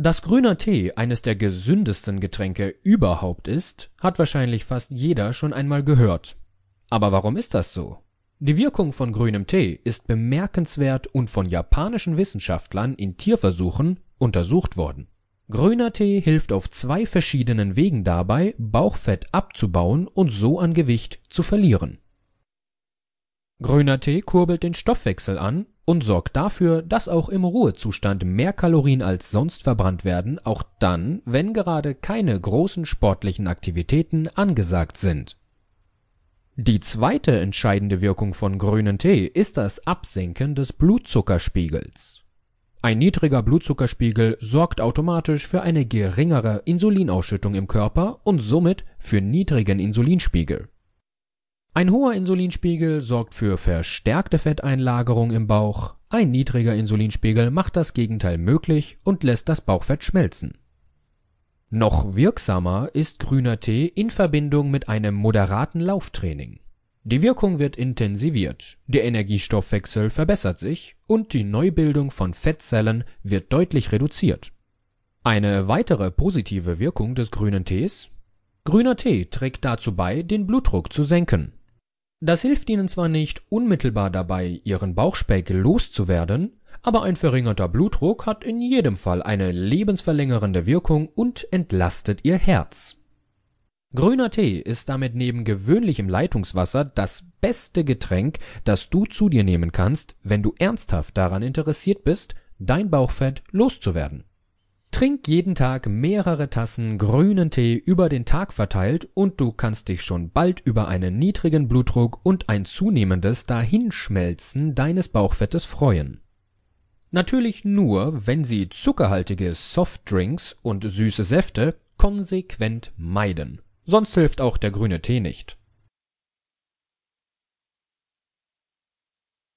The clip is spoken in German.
Dass grüner Tee eines der gesündesten Getränke überhaupt ist, hat wahrscheinlich fast jeder schon einmal gehört. Aber warum ist das so? Die Wirkung von grünem Tee ist bemerkenswert und von japanischen Wissenschaftlern in Tierversuchen untersucht worden. Grüner Tee hilft auf zwei verschiedenen Wegen dabei, Bauchfett abzubauen und so an Gewicht zu verlieren. Grüner Tee kurbelt den Stoffwechsel an und sorgt dafür, dass auch im Ruhezustand mehr Kalorien als sonst verbrannt werden, auch dann, wenn gerade keine großen sportlichen Aktivitäten angesagt sind. Die zweite entscheidende Wirkung von grünen Tee ist das Absenken des Blutzuckerspiegels. Ein niedriger Blutzuckerspiegel sorgt automatisch für eine geringere Insulinausschüttung im Körper und somit für niedrigen Insulinspiegel ein hoher Insulinspiegel sorgt für verstärkte Fetteinlagerung im Bauch, ein niedriger Insulinspiegel macht das Gegenteil möglich und lässt das Bauchfett schmelzen. Noch wirksamer ist grüner Tee in Verbindung mit einem moderaten Lauftraining. Die Wirkung wird intensiviert, der Energiestoffwechsel verbessert sich und die Neubildung von Fettzellen wird deutlich reduziert. Eine weitere positive Wirkung des grünen Tees Grüner Tee trägt dazu bei, den Blutdruck zu senken das hilft ihnen zwar nicht unmittelbar dabei, ihren Bauchspeck loszuwerden, aber ein verringerter Blutdruck hat in jedem Fall eine lebensverlängernde Wirkung und entlastet ihr Herz. Grüner Tee ist damit neben gewöhnlichem Leitungswasser das beste Getränk, das du zu dir nehmen kannst, wenn du ernsthaft daran interessiert bist, dein Bauchfett loszuwerden. Trink jeden Tag mehrere Tassen grünen Tee über den Tag verteilt und du kannst dich schon bald über einen niedrigen Blutdruck und ein zunehmendes Dahinschmelzen deines Bauchfettes freuen. Natürlich nur, wenn sie zuckerhaltige Softdrinks und süße Säfte konsequent meiden. Sonst hilft auch der grüne Tee nicht